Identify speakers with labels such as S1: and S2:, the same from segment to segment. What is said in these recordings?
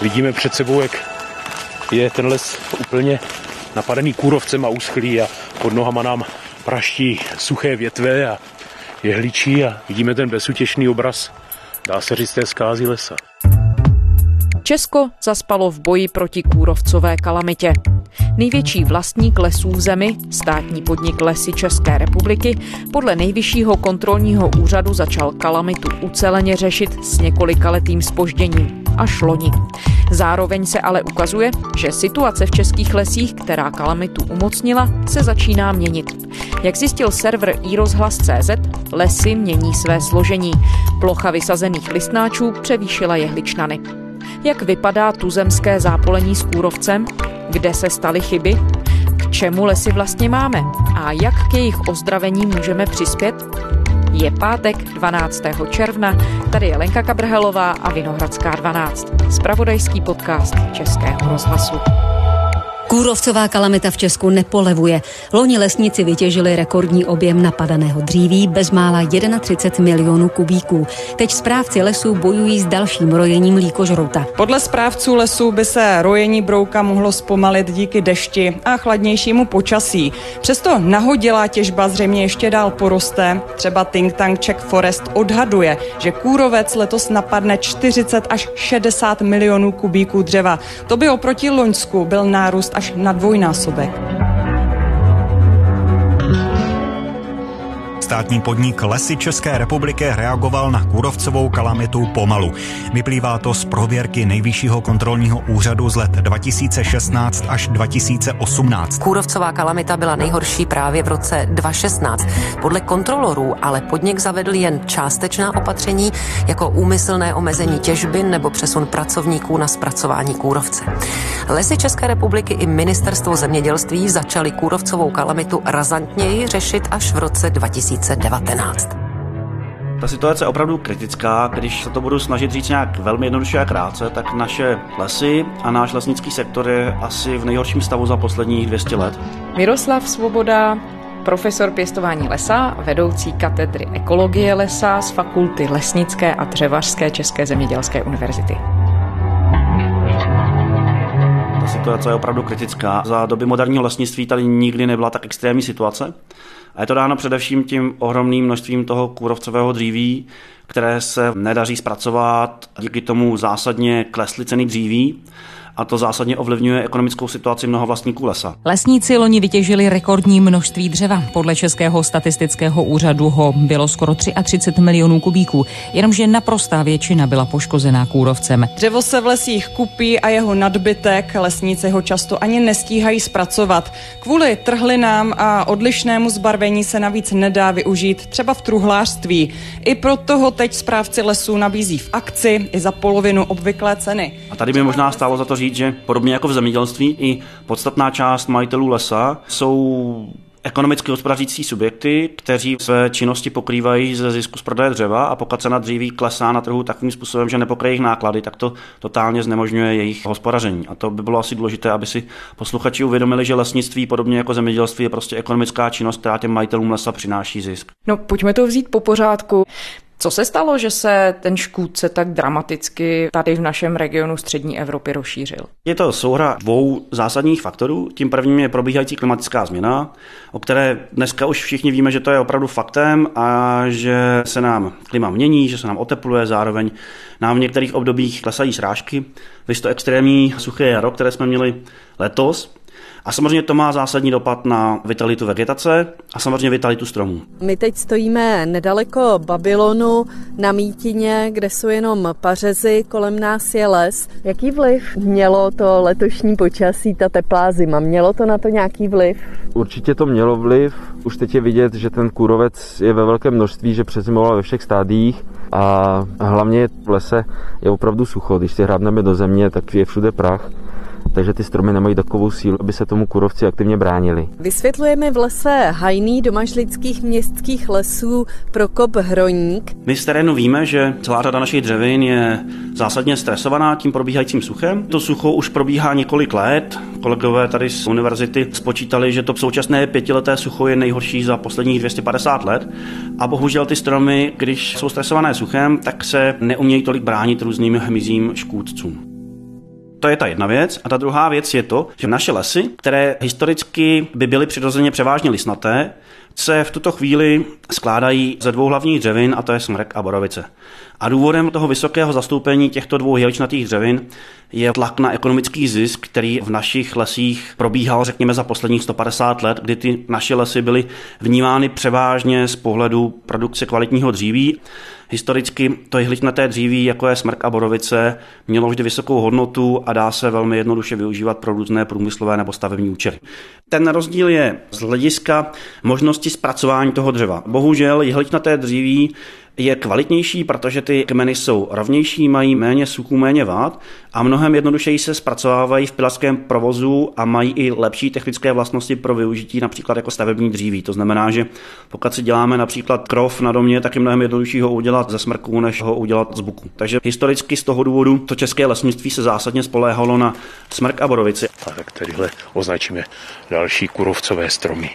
S1: Vidíme před sebou, jak je ten les úplně napadený kůrovcem a uschlý a pod nohama nám praští suché větve a jehličí a vidíme ten bezutěšný obraz, dá se říct, té zkázy lesa.
S2: Česko zaspalo v boji proti kůrovcové kalamitě. Největší vlastník lesů v zemi, státní podnik Lesy České republiky, podle nejvyššího kontrolního úřadu začal kalamitu uceleně řešit s několika letým spožděním až loni. Zároveň se ale ukazuje, že situace v českých lesích, která kalamitu umocnila, se začíná měnit. Jak zjistil server iRozhlas.cz, lesy mění své složení. Plocha vysazených listnáčů převýšila jehličnany. Jak vypadá tuzemské zápolení s kůrovcem? Kde se staly chyby? K čemu lesy vlastně máme? A jak k jejich ozdravení můžeme přispět? Je pátek 12. června, tady je Lenka Kabrhelová a Vinohradská 12, spravodajský podcast Českého rozhlasu.
S3: Kůrovcová kalamita v Česku nepolevuje. Loni lesníci vytěžili rekordní objem napadaného dříví bezmála 31 milionů kubíků. Teď správci lesů bojují s dalším rojením líkožrouta.
S4: Podle správců lesů by se rojení brouka mohlo zpomalit díky dešti a chladnějšímu počasí. Přesto nahodilá těžba zřejmě ještě dál poroste. Třeba think tank Czech Forest odhaduje, že kůrovec letos napadne 40 až 60 milionů kubíků dřeva. To by oproti Loňsku byl nárůst až na dvojnásobek.
S5: Státní podnik Lesy České republiky reagoval na kůrovcovou kalamitu pomalu. Vyplývá to z prověrky nejvyššího kontrolního úřadu z let 2016 až 2018.
S6: Kůrovcová kalamita byla nejhorší právě v roce 2016. Podle kontrolorů ale podnik zavedl jen částečná opatření jako úmyslné omezení těžby nebo přesun pracovníků na zpracování kůrovce. Lesy České republiky i ministerstvo zemědělství začaly kůrovcovou kalamitu razantněji řešit až v roce 2000. 2019.
S7: Ta situace je opravdu kritická. Když se to budu snažit říct nějak velmi jednoduše a krátce, tak naše lesy a náš lesnický sektor je asi v nejhorším stavu za posledních 200 let.
S2: Miroslav Svoboda, profesor pěstování lesa, vedoucí katedry ekologie lesa z Fakulty lesnické a dřevařské České zemědělské univerzity.
S7: Ta situace je opravdu kritická. Za doby moderního lesnictví tady nikdy nebyla tak extrémní situace. A je to dáno především tím ohromným množstvím toho kůrovcového dříví, které se nedaří zpracovat, díky tomu zásadně klesly ceny dříví a to zásadně ovlivňuje ekonomickou situaci mnoha vlastníků lesa.
S2: Lesníci loni vytěžili rekordní množství dřeva. Podle Českého statistického úřadu ho bylo skoro 33 milionů kubíků, jenomže naprostá většina byla poškozená kůrovcem.
S4: Dřevo se v lesích kupí a jeho nadbytek lesníci ho často ani nestíhají zpracovat. Kvůli trhlinám a odlišnému zbarvení se navíc nedá využít třeba v truhlářství. I proto ho teď správci lesů nabízí v akci i za polovinu obvyklé ceny.
S7: A tady by možná stálo za to říct, že podobně jako v zemědělství i podstatná část majitelů lesa jsou ekonomicky hospodařící subjekty, kteří své činnosti pokrývají ze zisku z prodeje dřeva a pokud cena dříví klesá na trhu takovým způsobem, že nepokryje jejich náklady, tak to totálně znemožňuje jejich hospodaření. A to by bylo asi důležité, aby si posluchači uvědomili, že lesnictví, podobně jako zemědělství, je prostě ekonomická činnost, která těm majitelům lesa přináší zisk.
S2: No, pojďme to vzít po pořádku. Co se stalo, že se ten škůdce tak dramaticky tady v našem regionu střední Evropy rozšířil?
S7: Je to souhra dvou zásadních faktorů. Tím prvním je probíhající klimatická změna, o které dneska už všichni víme, že to je opravdu faktem a že se nám klima mění, že se nám otepluje, zároveň nám v některých obdobích klesají srážky. Vy to extrémní suché jaro, které jsme měli letos, a samozřejmě to má zásadní dopad na vitalitu vegetace a samozřejmě vitalitu stromů.
S8: My teď stojíme nedaleko Babylonu na Mítině, kde jsou jenom pařezy, kolem nás je les. Jaký vliv mělo to letošní počasí, ta teplá zima? Mělo to na to nějaký vliv?
S9: Určitě to mělo vliv. Už teď je vidět, že ten kůrovec je ve velkém množství, že přezimoval ve všech stádiích a hlavně v lese je opravdu sucho. Když si hrábneme do země, tak je všude prach takže ty stromy nemají takovou sílu, aby se tomu kurovci aktivně bránili.
S8: Vysvětlujeme v lese hajný domažlických městských lesů Prokop Hroník.
S7: My z terénu víme, že celá řada našich dřevin je zásadně stresovaná tím probíhajícím suchem. To sucho už probíhá několik let. Kolegové tady z univerzity spočítali, že to současné pětileté sucho je nejhorší za posledních 250 let. A bohužel ty stromy, když jsou stresované suchem, tak se neumějí tolik bránit různým hmyzím škůdcům. To je ta jedna věc. A ta druhá věc je to, že naše lesy, které historicky by byly přirozeně převážně lisnaté, se v tuto chvíli skládají ze dvou hlavních dřevin, a to je smrk a borovice. A důvodem toho vysokého zastoupení těchto dvou jeličnatých dřevin je tlak na ekonomický zisk, který v našich lesích probíhal, řekněme, za posledních 150 let, kdy ty naše lesy byly vnímány převážně z pohledu produkce kvalitního dříví. Historicky to jehličnaté dříví, jako je smrk a borovice, mělo vždy vysokou hodnotu a dá se velmi jednoduše využívat pro různé průmyslové nebo stavební účely. Ten rozdíl je z hlediska možnosti zpracování toho dřeva. Bohužel jehličnaté dříví je kvalitnější, protože ty kmeny jsou rovnější, mají méně suchů, méně vád a mnohem jednodušeji se zpracovávají v pilařském provozu a mají i lepší technické vlastnosti pro využití například jako stavební dříví. To znamená, že pokud si děláme například krov na domě, tak je mnohem jednodušší ho udělat ze smrku, než ho udělat z buku. Takže historicky z toho důvodu to české lesnictví se zásadně spoléhalo na smrk a borovici.
S1: A tak tadyhle označíme další kurovcové stromy.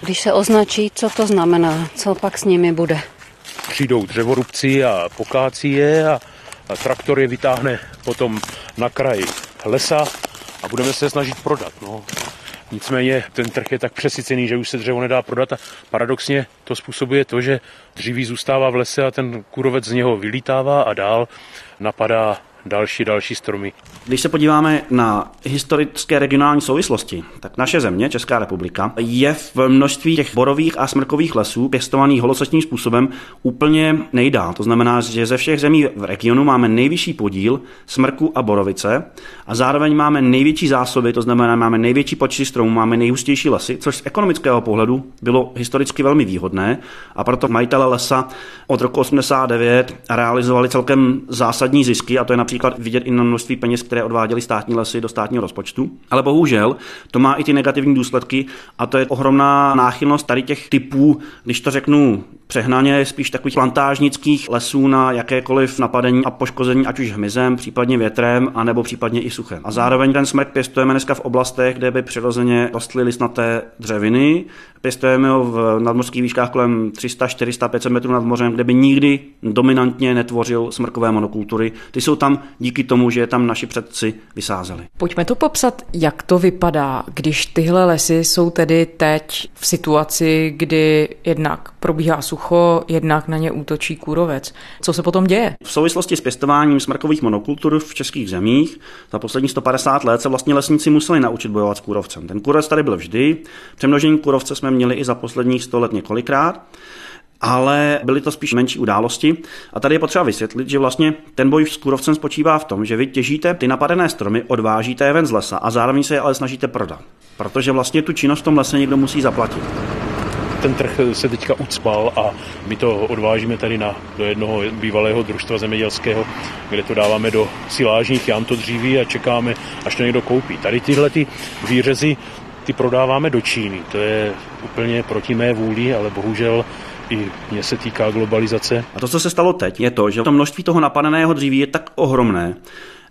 S3: Když se označí, co to znamená? Co pak s nimi bude?
S1: Přijdou dřevorubci a pokácí je a, a traktor je vytáhne potom na kraj lesa a budeme se snažit prodat. No. Nicméně ten trh je tak přesycený, že už se dřevo nedá prodat a paradoxně to způsobuje to, že dříví zůstává v lese a ten kurovec z něho vylítává a dál napadá další, další stromy.
S7: Když se podíváme na historické regionální souvislosti, tak naše země, Česká republika, je v množství těch borových a smrkových lesů pěstovaných holocečním způsobem úplně nejdál. To znamená, že ze všech zemí v regionu máme nejvyšší podíl smrku a borovice a zároveň máme největší zásoby, to znamená, máme největší počty stromů, máme nejhustější lesy, což z ekonomického pohledu bylo historicky velmi výhodné a proto majitele lesa od roku 89 realizovali celkem zásadní zisky a to je například například vidět i na množství peněz, které odváděly státní lesy do státního rozpočtu. Ale bohužel to má i ty negativní důsledky a to je ohromná náchylnost tady těch typů, když to řeknu přehnaně, spíš takových plantážnických lesů na jakékoliv napadení a poškození, ať už hmyzem, případně větrem, anebo případně i suchem. A zároveň ten smrk pěstujeme dneska v oblastech, kde by přirozeně rostly listnaté dřeviny. Pěstujeme ho v nadmořských výškách kolem 300, 400, 500 metrů nad mořem, kde by nikdy dominantně netvořil smrkové monokultury. Ty jsou tam díky tomu, že je tam naši předci vysázeli.
S2: Pojďme to popsat, jak to vypadá, když tyhle lesy jsou tedy teď v situaci, kdy jednak probíhá sucho, jednak na ně útočí kůrovec. Co se potom děje?
S7: V souvislosti s pěstováním smrkových monokultur v českých zemích za poslední 150 let se vlastně lesníci museli naučit bojovat s kůrovcem. Ten kůrovec tady byl vždy, přemnožení kůrovce jsme měli i za posledních 100 let několikrát ale byly to spíš menší události. A tady je potřeba vysvětlit, že vlastně ten boj s kůrovcem spočívá v tom, že vy těžíte ty napadené stromy, odvážíte je ven z lesa a zároveň se je ale snažíte prodat. Protože vlastně tu činnost v tom lese někdo musí zaplatit
S1: ten trh se teďka ucpal a my to odvážíme tady na, do jednoho bývalého družstva zemědělského, kde to dáváme do silážních jam to dříví a čekáme, až to někdo koupí. Tady tyhle ty výřezy ty prodáváme do Číny. To je úplně proti mé vůli, ale bohužel i mě se týká globalizace.
S7: A to, co se stalo teď, je to, že to množství toho napadeného dříví je tak ohromné,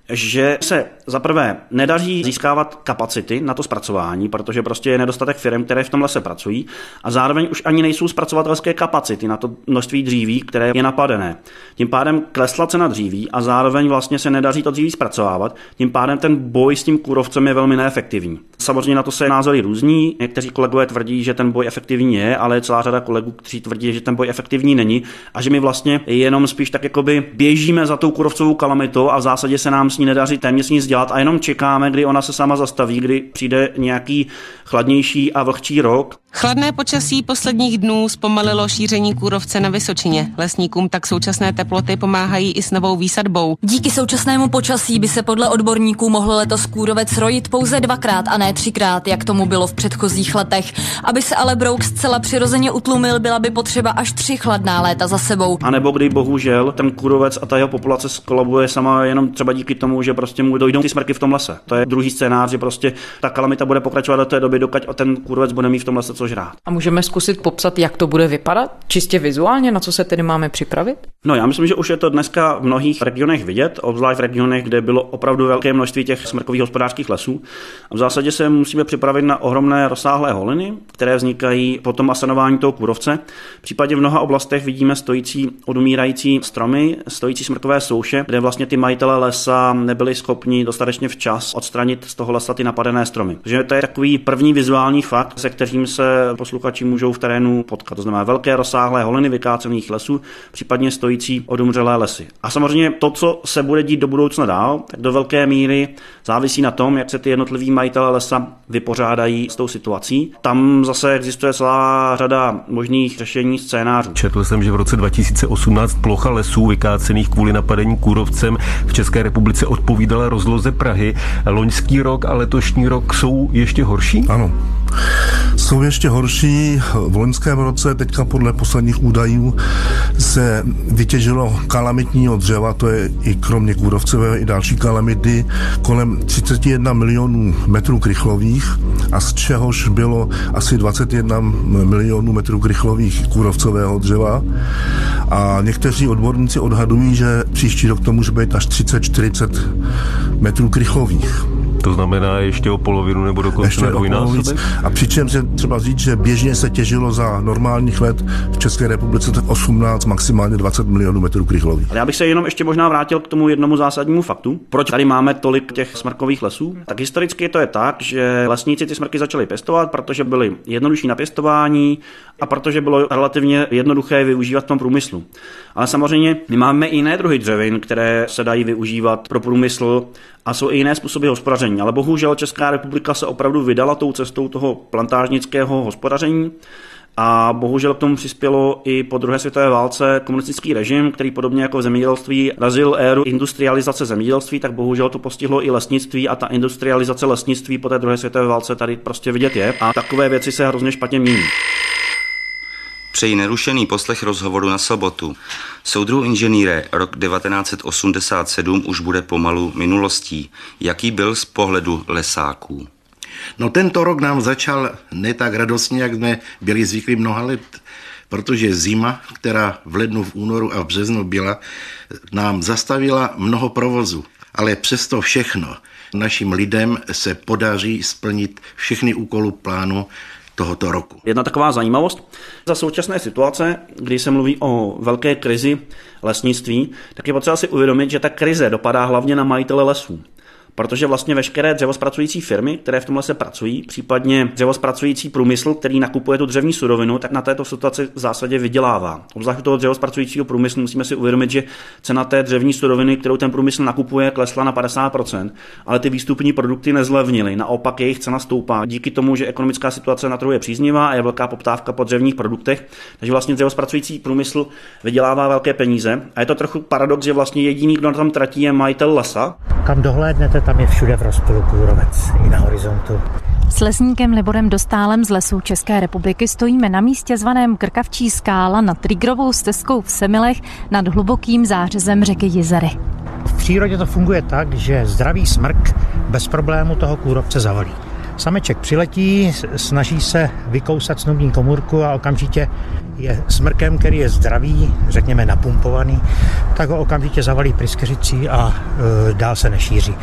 S7: že se za prvé nedaří získávat kapacity na to zpracování, protože prostě je nedostatek firm, které v tom lese pracují a zároveň už ani nejsou zpracovatelské kapacity na to množství dříví, které je napadené. Tím pádem klesla cena dříví a zároveň vlastně se nedaří to dříví zpracovávat, tím pádem ten boj s tím kůrovcem je velmi neefektivní. Samozřejmě na to se názory různí, někteří kolegové tvrdí, že ten boj efektivní je, ale celá řada kolegů, kteří tvrdí, že ten boj efektivní není a že my vlastně jenom spíš tak jakoby běžíme za tou kůrovcovou kalamitou a v zásadě se nám s ní nedaří téměř nic dělat a jenom čekáme, kdy ona se sama zastaví, kdy přijde nějaký chladnější a vlhčí rok.
S10: Chladné počasí posledních dnů zpomalilo šíření kůrovce na Vysočině. Lesníkům tak současné teploty pomáhají i s novou výsadbou.
S3: Díky současnému počasí by se podle odborníků mohl letos kůrovec rojit pouze dvakrát a ne třikrát, jak tomu bylo v předchozích letech. Aby se ale brouk zcela přirozeně utlumil, byla by potřeba až tři chladná léta za sebou.
S7: A nebo kdy bohužel ten kůrovec a ta jeho populace skolabuje sama jenom třeba díky tomu, že prostě mu dojdou ty smrky v tom lese. To je druhý scénář, že prostě ta kalamita bude pokračovat do té doby, dokud ten kůrovec bude mít v tom lese co žrát.
S2: A můžeme zkusit popsat, jak to bude vypadat? Čistě vizuálně, na co se tedy máme připravit?
S7: No já myslím, že už je to dneska v mnohých regionech vidět, obzvlášť v regionech, kde bylo opravdu velké množství těch smrkových hospodářských lesů. A v zásadě se musíme připravit na ohromné rozsáhlé holiny, které vznikají po tom asanování toho kůrovce. V případě v mnoha oblastech vidíme stojící odumírající stromy, stojící smrkové souše, kde vlastně ty majitele lesa nebyli schopni dostatečně včas odstranit z toho lesa ty napadené stromy. Takže to je takový první vizuální fakt, se kterým se posluchači můžou v terénu potkat. To znamená velké rozsáhlé holiny vykácených lesů, případně stojící odumřelé lesy. A samozřejmě to, co se bude dít do budoucna dál, tak do velké míry závisí na tom, jak se ty jednotliví majitele lesa vypořádají s tou situací. Tam zase existuje celá řada možných řešení scénářů.
S1: Četl jsem, že v roce 2018 plocha lesů vykácených kvůli napadení kůrovcem v České republice odpovídala rozloze Prahy. Loňský rok a letošní rok jsou ještě horší?
S11: Ano. Jsou ještě horší. V loňském roce, teďka podle posledních údajů, se vytěžilo kalamitního dřeva, to je i kromě kůrovcové i další kalamity, kolem 31 milionů metrů krychlových a z čehož bylo asi 21 milionů metrů krychlových kůrovcového dřeva. A někteří odborníci odhadují, že příští rok to může být až 30-40 metrů krychlových.
S1: To znamená ještě o polovinu nebo dokonce na dvojnásobek?
S11: A přičemž je třeba říct, že běžně se těžilo za normálních let v České republice tak 18, maximálně 20 milionů metrů krychlových.
S7: Ale já bych se jenom ještě možná vrátil k tomu jednomu zásadnímu faktu. Proč tady máme tolik těch smrkových lesů? Tak historicky to je tak, že lesníci ty smrky začali pěstovat, protože byly jednodušší na pěstování a protože bylo relativně jednoduché využívat v tom průmyslu. Ale samozřejmě my máme i jiné druhy dřevin, které se dají využívat pro průmysl a jsou i jiné způsoby hospodaření. Ale bohužel Česká republika se opravdu vydala tou cestou toho plantážnického hospodaření. A bohužel k tomu přispělo i po druhé světové válce komunistický režim, který podobně jako v zemědělství razil éru industrializace zemědělství, tak bohužel to postihlo i lesnictví a ta industrializace lesnictví po té druhé světové válce tady prostě vidět je. A takové věci se hrozně špatně mění.
S12: Přeji nerušený poslech rozhovoru na sobotu. Soudru inženýre, rok 1987 už bude pomalu minulostí. Jaký byl z pohledu lesáků?
S13: No tento rok nám začal ne tak radostně, jak jsme byli zvyklí mnoha let, protože zima, která v lednu, v únoru a v březnu byla, nám zastavila mnoho provozu. Ale přesto všechno našim lidem se podaří splnit všechny úkoly plánu tohoto roku.
S7: Jedna taková zajímavost. Za současné situace, kdy se mluví o velké krizi lesnictví, tak je potřeba si uvědomit, že ta krize dopadá hlavně na majitele lesů protože vlastně veškeré dřevospracující firmy, které v tomhle se pracují, případně dřevospracující průmysl, který nakupuje tu dřevní surovinu, tak na této situaci v zásadě vydělává. Obzvlášť toho dřevospracujícího průmyslu musíme si uvědomit, že cena té dřevní suroviny, kterou ten průmysl nakupuje, klesla na 50%, ale ty výstupní produkty nezlevnily, naopak jejich cena stoupá díky tomu, že ekonomická situace na trhu je příznivá a je velká poptávka po dřevních produktech, takže vlastně dřevospracující průmysl vydělává velké peníze. A je to trochu paradox, že vlastně jediný, kdo na tom tratí, je majitel lesa.
S14: Kam dohlédnete, tam je všude v rozpělu kůrovec i na horizontu.
S15: S lesníkem Liborem Dostálem z lesů České republiky stojíme na místě zvaném Krkavčí skála nad Trigrovou stezkou v Semilech nad hlubokým zářezem řeky Jizery.
S14: V přírodě to funguje tak, že zdravý smrk bez problému toho kůrovce zavalí. Sameček přiletí, snaží se vykousat snubní komůrku a okamžitě je smrkem, který je zdravý, řekněme napumpovaný, tak ho okamžitě zavalí pryskyřicí a e, dál se nešíří.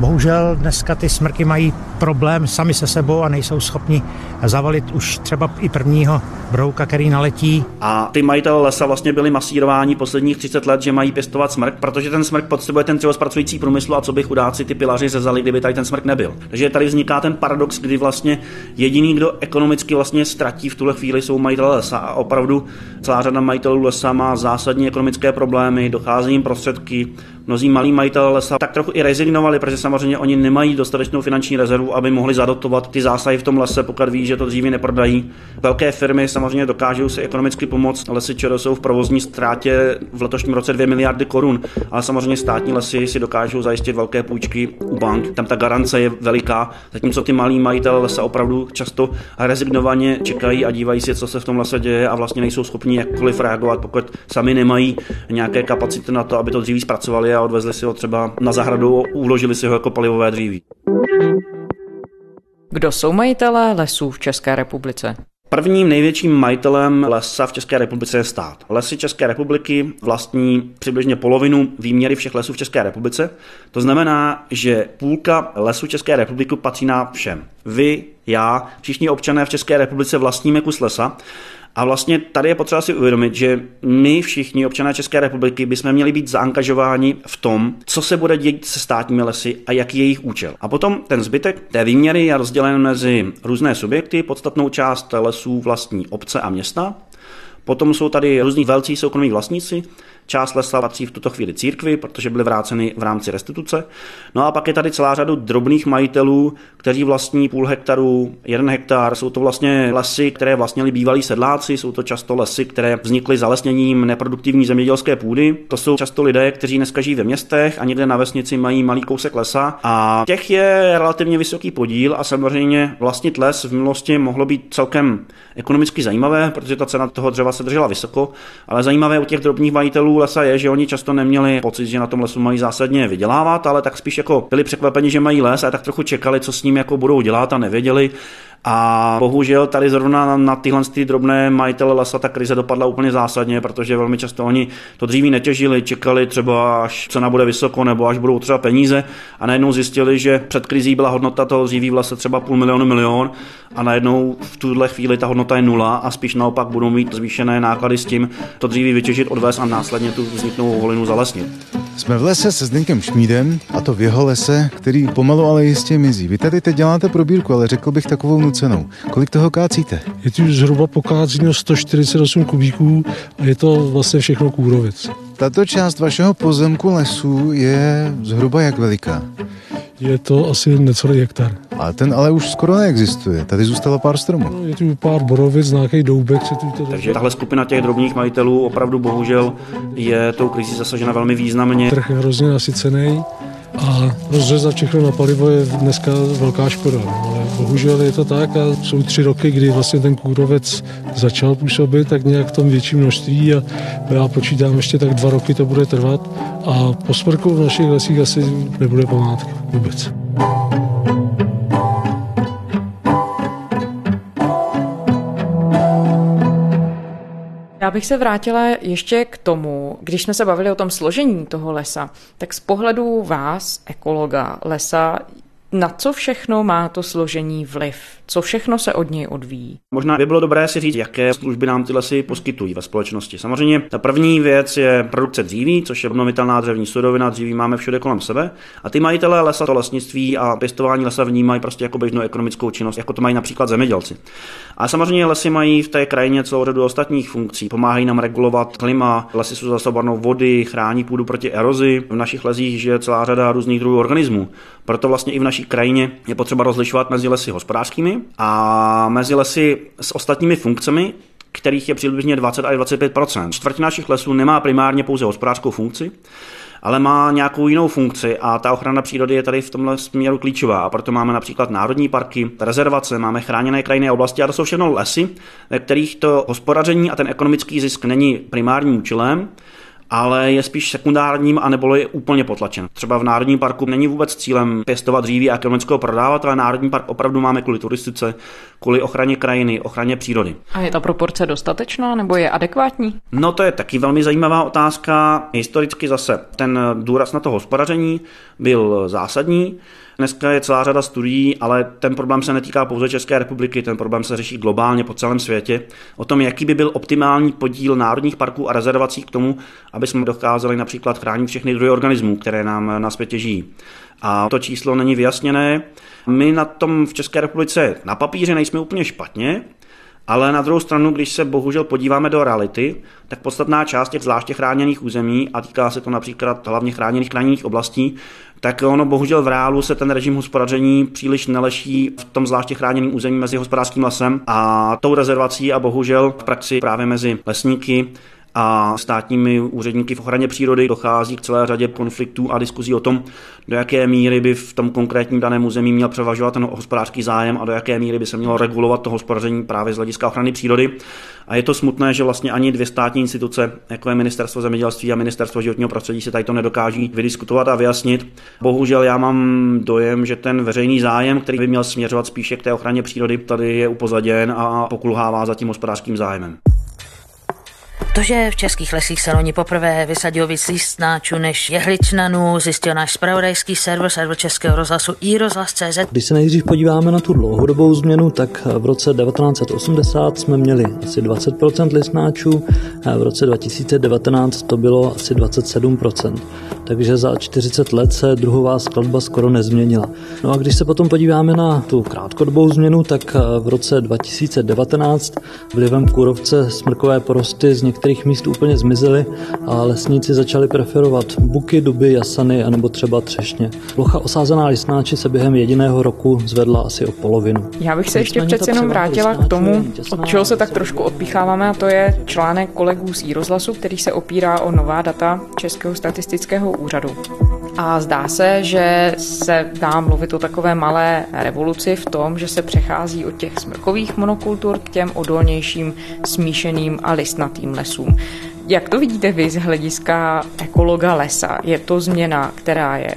S14: Bohužel dneska ty smrky mají problém sami se sebou a nejsou schopni zavalit už třeba i prvního brouka, který naletí.
S7: A ty majitele lesa vlastně byli masírováni posledních 30 let, že mají pěstovat smrk, protože ten smrk potřebuje ten třeba zpracující průmysl a co by chudáci ty pilaři řezali, kdyby tady ten smrk nebyl. Takže tady vzniká ten paradox, kdy vlastně jediný, kdo ekonomicky vlastně ztratí v tuhle chvíli, jsou majitele lesa a opravdu celá řada majitelů lesa má zásadní ekonomické problémy, dochází jim prostředky, mnozí malí majitelé lesa tak trochu i rezignovali, protože samozřejmě oni nemají dostatečnou finanční rezervu, aby mohli zadotovat ty zásahy v tom lese, pokud ví, že to dříví neprodají. Velké firmy samozřejmě dokážou si ekonomicky pomoct. Lesy ČR jsou v provozní ztrátě v letošním roce 2 miliardy korun, ale samozřejmě státní lesy si dokážou zajistit velké půjčky u bank. Tam ta garance je veliká, zatímco ty malí majitelé lesa opravdu často rezignovaně čekají a dívají si, co se v tom lese děje a vlastně nejsou schopni jakkoliv reagovat, pokud sami nemají nějaké kapacity na to, aby to dříví zpracovali a odvezli si ho třeba na zahradu, uložili si ho jako palivové dříví.
S2: Kdo jsou majitelé lesů v České republice?
S7: Prvním největším majitelem lesa v České republice je stát. Lesy České republiky vlastní přibližně polovinu výměry všech lesů v České republice. To znamená, že půlka lesů České republiky patří nám všem. Vy, já, všichni občané v České republice vlastníme kus lesa a vlastně tady je potřeba si uvědomit, že my všichni občané České republiky bychom měli být zaangažováni v tom, co se bude dít se státními lesy a jaký je jejich účel. A potom ten zbytek té výměry je rozdělen mezi různé subjekty, podstatnou část lesů vlastní obce a města, Potom jsou tady různí velcí soukromí vlastníci, Část lesa patří v tuto chvíli církvi, protože byly vráceny v rámci restituce. No a pak je tady celá řadu drobných majitelů, kteří vlastní půl hektaru, jeden hektar. Jsou to vlastně lesy, které vlastnili bývalí sedláci, jsou to často lesy, které vznikly zalesněním neproduktivní zemědělské půdy. To jsou často lidé, kteří dneska žijí ve městech a někde na vesnici mají malý kousek lesa. A těch je relativně vysoký podíl a samozřejmě vlastnit les v minulosti mohlo být celkem ekonomicky zajímavé, protože ta cena toho dřeva se držela vysoko, ale zajímavé u těch drobných majitelů lesa je, že oni často neměli pocit, že na tom lesu mají zásadně vydělávat, ale tak spíš jako byli překvapeni, že mají les a tak trochu čekali, co s ním jako budou dělat a nevěděli. A bohužel tady zrovna na, tyhle ty drobné majitele lesa ta krize dopadla úplně zásadně, protože velmi často oni to dříví netěžili, čekali třeba až cena bude vysoko nebo až budou třeba peníze a najednou zjistili, že před krizí byla hodnota toho dříví v lese třeba půl milionu milion a najednou v tuhle chvíli ta hodnota je nula a spíš naopak budou mít zvýšené náklady s tím to dříví vytěžit, odvést a následně tu vzniknou volinu zalesnit.
S16: Jsme v lese se Zdeňkem Šmídem, a to v jeho lese, který pomalu ale jistě mizí. Vy tady teď děláte probírku, ale řekl bych takovou nucenou. Kolik toho kácíte?
S17: Je tu zhruba pokácíno 148 kubíků a je to vlastně všechno kůrovic.
S16: Tato část vašeho pozemku lesů je zhruba jak veliká?
S17: Je to asi necelý hektar.
S16: A ten ale už skoro neexistuje. Tady zůstalo pár stromů.
S17: No, je tu pár borovic, nějaký doubek. Se tu
S7: to Takže tahle skupina těch drobných majitelů opravdu bohužel je tou krizí zasažena velmi významně.
S17: Trh je hrozně nasycený a rozřezat všechno na palivo je dneska velká škoda. No, ale bohužel je to tak a jsou tři roky, kdy vlastně ten kůrovec začal působit tak nějak v tom větším množství a já počítám ještě tak dva roky to bude trvat a po smrku v našich lesích asi nebude památky vůbec.
S2: Já bych se vrátila ještě k tomu, když jsme se bavili o tom složení toho lesa, tak z pohledu vás, ekologa lesa, na co všechno má to složení vliv? Co všechno se od něj odvíjí?
S7: Možná by bylo dobré si říct, jaké služby nám ty lesy poskytují ve společnosti. Samozřejmě ta první věc je produkce dříví, což je obnovitelná dřevní surovina, dříví máme všude kolem sebe. A ty majitelé lesa, to lesnictví a pěstování lesa vnímají prostě jako běžnou ekonomickou činnost, jako to mají například zemědělci. A samozřejmě lesy mají v té krajině celou řadu ostatních funkcí. Pomáhají nám regulovat klima, lesy jsou zásobárnou vody, chrání půdu proti erozi. V našich lesích žije celá řada různých druhů organismů. Proto vlastně i v naší krajině je potřeba rozlišovat mezi lesy hospodářskými a mezi lesy s ostatními funkcemi, kterých je přibližně 20 až 25% Čtvrtina našich lesů nemá primárně pouze hospodářskou funkci, ale má nějakou jinou funkci a ta ochrana přírody je tady v tomhle směru klíčová. A proto máme například národní parky, rezervace, máme chráněné krajinné oblasti a to jsou všechno lesy, ve kterých to hospodaření a ten ekonomický zisk není primárním účelem, ale je spíš sekundárním a nebo je úplně potlačen. Třeba v Národním parku není vůbec cílem pěstovat dříví a ekonomického prodávat, ale Národní park opravdu máme kvůli turistice, kvůli ochraně krajiny, ochraně přírody.
S2: A je ta proporce dostatečná nebo je adekvátní?
S7: No to je taky velmi zajímavá otázka. Historicky zase ten důraz na to hospodaření byl zásadní. Dneska je celá řada studií, ale ten problém se netýká pouze České republiky, ten problém se řeší globálně po celém světě. O tom, jaký by byl optimální podíl národních parků a rezervací k tomu, aby jsme dokázali například chránit všechny druhy organismů, které nám na světě žijí. A to číslo není vyjasněné. My na tom v České republice na papíře nejsme úplně špatně, ale na druhou stranu, když se bohužel podíváme do reality, tak podstatná část těch zvláště chráněných území, a týká se to například hlavně chráněných krajinných oblastí, tak ono bohužel v reálu se ten režim hospodaření příliš neleší v tom zvláště chráněném území mezi hospodářským lesem a tou rezervací a bohužel v praxi právě mezi lesníky a státními úředníky v ochraně přírody dochází k celé řadě konfliktů a diskuzí o tom, do jaké míry by v tom konkrétním daném území měl převažovat ten hospodářský zájem a do jaké míry by se mělo regulovat to hospodaření právě z hlediska ochrany přírody. A je to smutné, že vlastně ani dvě státní instituce, jako je Ministerstvo zemědělství a Ministerstvo životního prostředí, se tady to nedokáží vydiskutovat a vyjasnit. Bohužel já mám dojem, že ten veřejný zájem, který by měl směřovat spíše k té ochraně přírody, tady je upozaděn a pokulhává za tím hospodářským zájmem.
S18: To, že v českých lesích se loni poprvé vysadilo víc listnáčů než jehličnanů, zjistil náš spravodajský server, server Českého rozhlasu iRozhlas.cz.
S19: Když se nejdřív podíváme na tu dlouhodobou změnu, tak v roce 1980 jsme měli asi 20% listnáčů, a v roce 2019 to bylo asi 27%. Takže za 40 let se druhová skladba skoro nezměnila. No a když se potom podíváme na tu krátkodobou změnu, tak v roce 2019 vlivem kůrovce smrkové porosty z některých některých míst úplně zmizely a lesníci začali preferovat buky, duby, jasany anebo třeba třešně. Plocha osázená listnáči se během jediného roku zvedla asi o polovinu.
S4: Já bych se ještě přece jenom vrátila k tomu, od čeho se tak trošku odpicháváme, a to je článek kolegů z rozhlasu, který se opírá o nová data Českého statistického úřadu. A zdá se, že se dá mluvit o takové malé revoluci v tom, že se přechází od těch smrkových monokultur k těm odolnějším smíšeným a listnatým lesům. Jak to vidíte vy z hlediska ekologa lesa? Je to změna, která je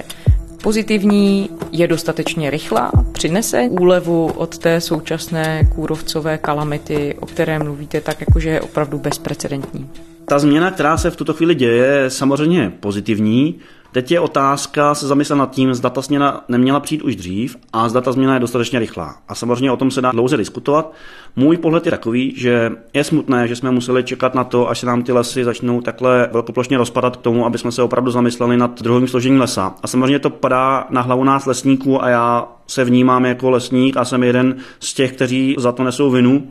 S4: pozitivní, je dostatečně rychlá, přinese úlevu od té současné kůrovcové kalamity, o které mluvíte, tak jakože je opravdu bezprecedentní?
S7: Ta změna, která se v tuto chvíli děje, je samozřejmě pozitivní, Teď je otázka se zamyslet nad tím, zda ta změna neměla přijít už dřív a zda ta změna je dostatečně rychlá. A samozřejmě o tom se dá dlouze diskutovat. Můj pohled je takový, že je smutné, že jsme museli čekat na to, až se nám ty lesy začnou takhle velkoplošně rozpadat k tomu, aby jsme se opravdu zamysleli nad druhým složením lesa. A samozřejmě to padá na hlavu nás lesníků a já se vnímám jako lesník a jsem jeden z těch, kteří za to nesou vinu,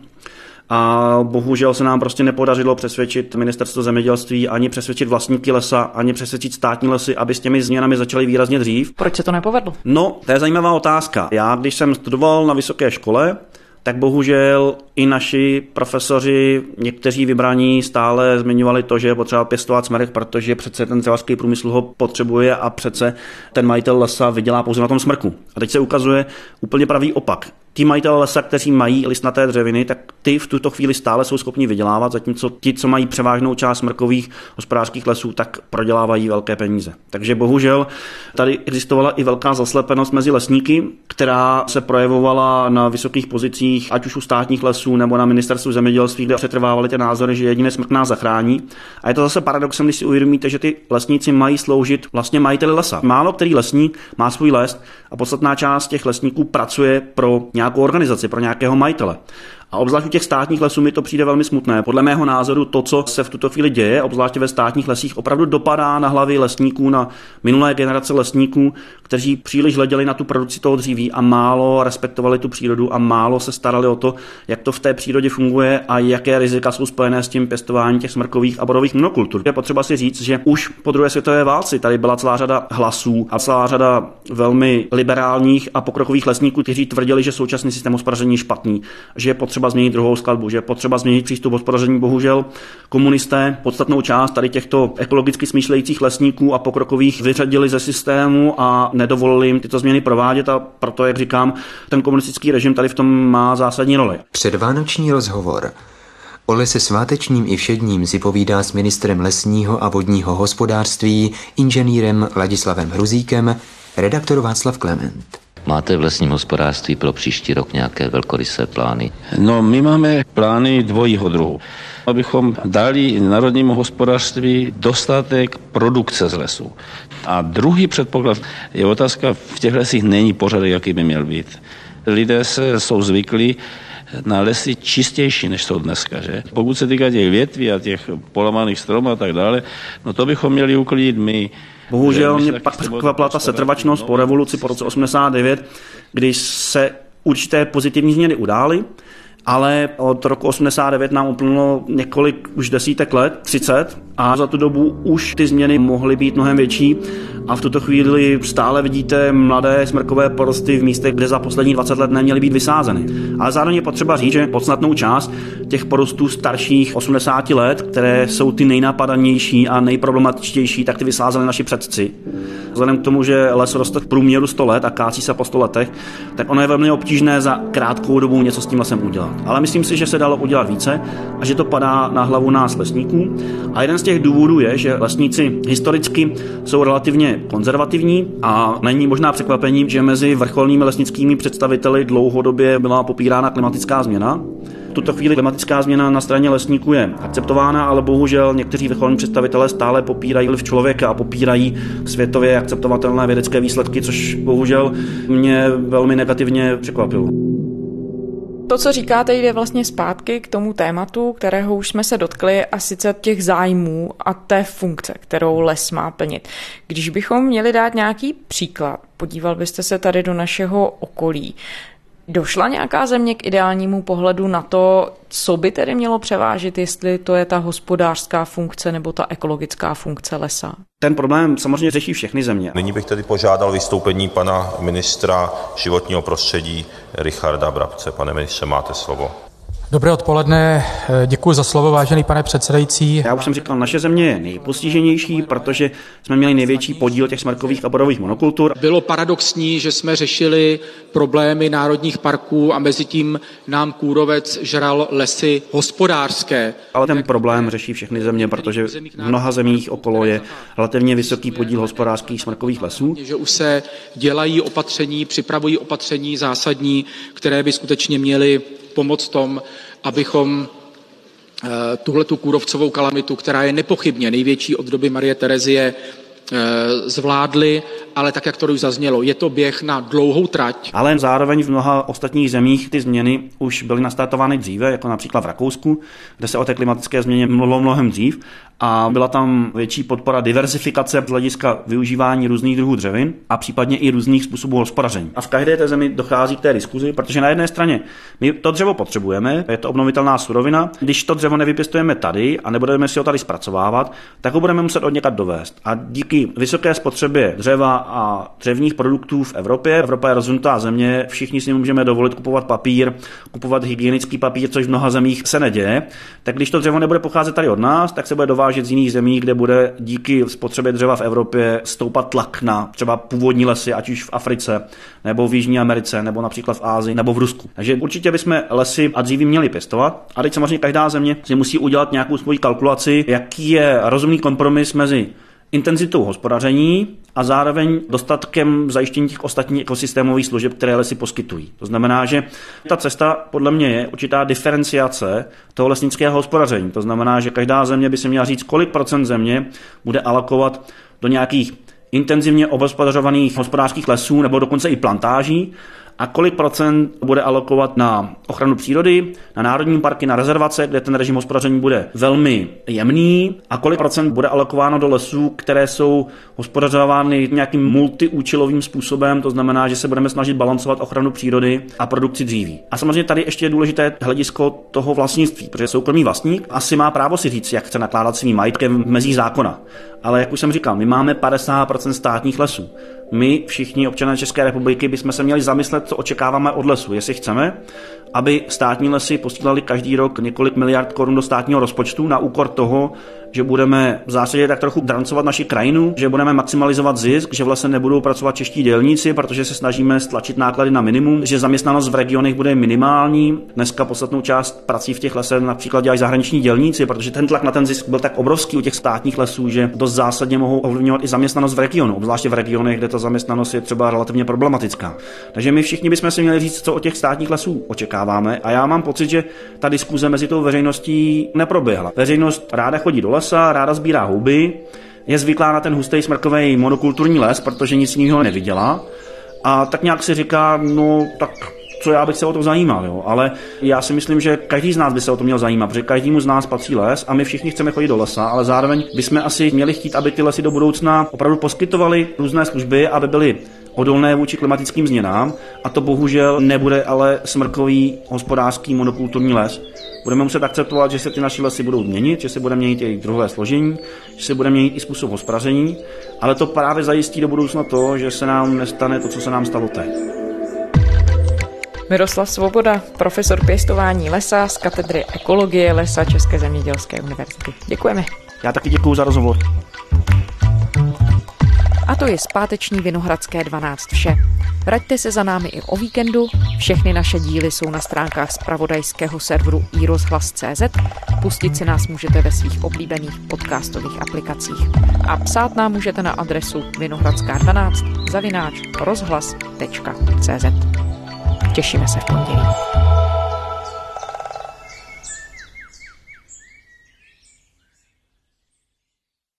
S7: a bohužel se nám prostě nepodařilo přesvědčit ministerstvo zemědělství ani přesvědčit vlastníky lesa, ani přesvědčit státní lesy, aby s těmi změnami začaly výrazně dřív.
S4: Proč se to nepovedlo?
S7: No, to je zajímavá otázka. Já, když jsem studoval na vysoké škole, tak bohužel i naši profesoři, někteří vybraní, stále zmiňovali to, že je potřeba pěstovat smrk, protože přece ten dřevařský průmysl ho potřebuje a přece ten majitel lesa vydělá pouze na tom smrku. A teď se ukazuje úplně pravý opak ti majitelé lesa, kteří mají listnaté dřeviny, tak ty v tuto chvíli stále jsou schopni vydělávat, zatímco ti, co mají převážnou část mrkových hospodářských lesů, tak prodělávají velké peníze. Takže bohužel tady existovala i velká zaslepenost mezi lesníky, která se projevovala na vysokých pozicích, ať už u státních lesů nebo na ministerstvu zemědělství, kde přetrvávaly ty názory, že jediné smrk nás zachrání. A je to zase paradoxem, když si uvědomíte, že ty lesníci mají sloužit vlastně majiteli lesa. Málo který lesník má svůj les a podstatná část těch lesníků pracuje pro nějakou organizaci, pro nějakého majitele. A obzvlášť u těch státních lesů mi to přijde velmi smutné. Podle mého názoru to, co se v tuto chvíli děje, obzvláště ve státních lesích, opravdu dopadá na hlavy lesníků, na minulé generace lesníků, kteří příliš hleděli na tu produkci toho dříví a málo respektovali tu přírodu a málo se starali o to, jak to v té přírodě funguje a jaké rizika jsou spojené s tím pěstováním těch smrkových a borových monokultur. Je potřeba si říct, že už po druhé světové válce tady byla celá řada hlasů a celá řada velmi liberálních a pokrokových lesníků, kteří tvrdili, že současný systém hospodaření je špatný, že je potřeba potřeba změnit druhou skladbu, že je potřeba změnit přístup hospodaření. Bohužel komunisté podstatnou část tady těchto ekologicky smýšlejících lesníků a pokrokových vyřadili ze systému a nedovolili jim tyto změny provádět a proto, jak říkám, ten komunistický režim tady v tom má zásadní roli.
S20: Předvánoční rozhovor. O lese svátečním i všedním si povídá s ministrem lesního a vodního hospodářství, inženýrem Ladislavem Hruzíkem, redaktor Václav Klement.
S21: Máte v lesním hospodářství pro příští rok nějaké velkorysé plány?
S22: No, my máme plány dvojího druhu. Abychom dali národnímu hospodářství dostatek produkce z lesů. A druhý předpoklad je otázka, v těch lesích není pořadek, jaký by měl být. Lidé se jsou zvyklí na lesy čistější, než jsou dneska. Že? Pokud se týká těch větví a těch polamaných stromů a tak dále, no to bychom měli uklidit my.
S7: Bohužel mě pak překvapila ta setrvačnost po revoluci po roce 89, když se určité pozitivní změny udály, ale od roku 89 nám uplynulo několik už desítek let, 30, a za tu dobu už ty změny mohly být mnohem větší a v tuto chvíli stále vidíte mladé smrkové porosty v místech, kde za poslední 20 let neměly být vysázeny. Ale zároveň je potřeba říct, že podstatnou část těch porostů starších 80 let, které jsou ty nejnapadanější a nejproblematičtější, tak ty vysázeli naši předci. Vzhledem k tomu, že les roste v průměru 100 let a kácí se po 100 letech, tak ono je velmi obtížné za krátkou dobu něco s tím lesem udělat. Ale myslím si, že se dalo udělat více a že to padá na hlavu nás lesníků. A jeden z těch důvodů je, že lesníci historicky jsou relativně konzervativní a není možná překvapením, že mezi vrcholnými lesnickými představiteli dlouhodobě byla popírána klimatická změna. V tuto chvíli klimatická změna na straně lesníků je akceptována, ale bohužel někteří vrcholní představitelé stále popírají vliv člověka a popírají světově akceptovatelné vědecké výsledky, což bohužel mě velmi negativně překvapilo.
S2: To, co říkáte, jde vlastně zpátky k tomu tématu, kterého už jsme se dotkli, a sice těch zájmů a té funkce, kterou les má plnit. Když bychom měli dát nějaký příklad, podíval byste se tady do našeho okolí. Došla nějaká země k ideálnímu pohledu na to, co by tedy mělo převážit, jestli to je ta hospodářská funkce nebo ta ekologická funkce lesa?
S7: Ten problém samozřejmě řeší všechny země.
S23: Nyní bych tedy požádal vystoupení pana ministra životního prostředí Richarda Brabce. Pane ministře, máte slovo.
S24: Dobré odpoledne, děkuji za slovo, vážený pane předsedající.
S7: Já už jsem říkal, naše země je nejpostiženější, protože jsme měli největší podíl těch smrkových a borových monokultur.
S24: Bylo paradoxní, že jsme řešili problémy národních parků a mezi tím nám kůrovec žral lesy hospodářské.
S7: Ale ten problém řeší všechny země, protože v mnoha zemích okolo je relativně vysoký podíl hospodářských smrkových lesů.
S24: Že už se dělají opatření, připravují opatření zásadní, které by skutečně měly pomoct tom, abychom tuhle tu kůrovcovou kalamitu, která je nepochybně největší od doby Marie Terezie, zvládli, ale tak, jak to už zaznělo, je to běh na dlouhou trať.
S7: Ale zároveň v mnoha ostatních zemích ty změny už byly nastartovány dříve, jako například v Rakousku, kde se o té klimatické změně mluvilo mnohem dřív a byla tam větší podpora diversifikace z hlediska využívání různých druhů dřevin a případně i různých způsobů hospodaření. A v každé té zemi dochází k té diskuzi, protože na jedné straně my to dřevo potřebujeme, je to obnovitelná surovina. Když to dřevo nevypěstujeme tady a nebudeme si ho tady zpracovávat, tak ho budeme muset od někad dovést. A díky vysoké spotřebě dřeva a dřevních produktů v Evropě, Evropa je rozvinutá země, všichni si můžeme dovolit kupovat papír, kupovat hygienický papír, což v mnoha zemích se neděje. Tak když to dřevo nebude pocházet tady od nás, tak se bude dovážet z jiných zemí, kde bude díky spotřebě dřeva v Evropě stoupat tlak na třeba původní lesy, ať už v Africe, nebo v Jižní Americe, nebo například v Ázii, nebo v Rusku. Takže určitě bychom lesy a dříví měli pěstovat. A teď samozřejmě každá země si musí udělat nějakou svoji kalkulaci, jaký je rozumný kompromis mezi intenzitou hospodaření a zároveň dostatkem zajištění těch ostatních ekosystémových služeb, které lesy poskytují. To znamená, že ta cesta podle mě je určitá diferenciace toho lesnického hospodaření. To znamená, že každá země by si měla říct, kolik procent země bude alokovat do nějakých intenzivně obhospodařovaných hospodářských lesů nebo dokonce i plantáží a kolik procent bude alokovat na ochranu přírody, na národní parky, na rezervace, kde ten režim hospodaření bude velmi jemný a kolik procent bude alokováno do lesů, které jsou hospodařovány nějakým multiúčelovým způsobem, to znamená, že se budeme snažit balancovat ochranu přírody a produkci dříví. A samozřejmě tady ještě je důležité hledisko toho vlastnictví, protože soukromý vlastník asi má právo si říct, jak chce nakládat svým majetkem v mezích zákona. Ale jak už jsem říkal, my máme 50% státních lesů my všichni občané České republiky bychom se měli zamyslet, co očekáváme od lesu. Jestli chceme, aby státní lesy posílali každý rok několik miliard korun do státního rozpočtu na úkor toho, že budeme v zásadě tak trochu drancovat naši krajinu, že budeme maximalizovat zisk, že v lese nebudou pracovat čeští dělníci, protože se snažíme stlačit náklady na minimum, že zaměstnanost v regionech bude minimální. Dneska podstatnou část prací v těch lesech například dělají zahraniční dělníci, protože ten tlak na ten zisk byl tak obrovský u těch státních lesů, že dost zásadně mohou ovlivňovat i zaměstnanost v regionu, obzvláště v regionech, kde ta zaměstnanost je třeba relativně problematická. Takže my všichni bychom si měli říct, co od těch státních lesů očekáváme. A já mám pocit, že ta diskuze mezi tou veřejností neproběhla. Veřejnost ráda chodí do lesa, ráda sbírá houby, je zvyklá na ten hustý smrkový monokulturní les, protože nic jiného neviděla. A tak nějak si říká, no tak co já bych se o to zajímal, jo? ale já si myslím, že každý z nás by se o to měl zajímat, protože každému z nás patří les a my všichni chceme chodit do lesa, ale zároveň bychom asi měli chtít, aby ty lesy do budoucna opravdu poskytovaly různé služby, aby byly odolné vůči klimatickým změnám a to bohužel nebude ale smrkový hospodářský monokulturní les. Budeme muset akceptovat, že se ty naše lesy budou měnit, že se bude měnit jejich druhové složení, že se bude měnit i způsob hospodaření, ale to právě zajistí do budoucna to, že se nám nestane to, co se nám stalo teď.
S2: Miroslav Svoboda, profesor pěstování lesa z katedry ekologie lesa České zemědělské univerzity. Děkujeme.
S7: Já taky děkuji za rozhovor.
S2: A to je zpáteční Vinohradské 12 vše. Vraťte se za námi i o víkendu. Všechny naše díly jsou na stránkách zpravodajského serveru iRozhlas.cz. Pustit si nás můžete ve svých oblíbených podcastových aplikacích. A psát nám můžete na adresu vinohradská12 zavináč rozhlas.cz. Těšíme se v pondělí.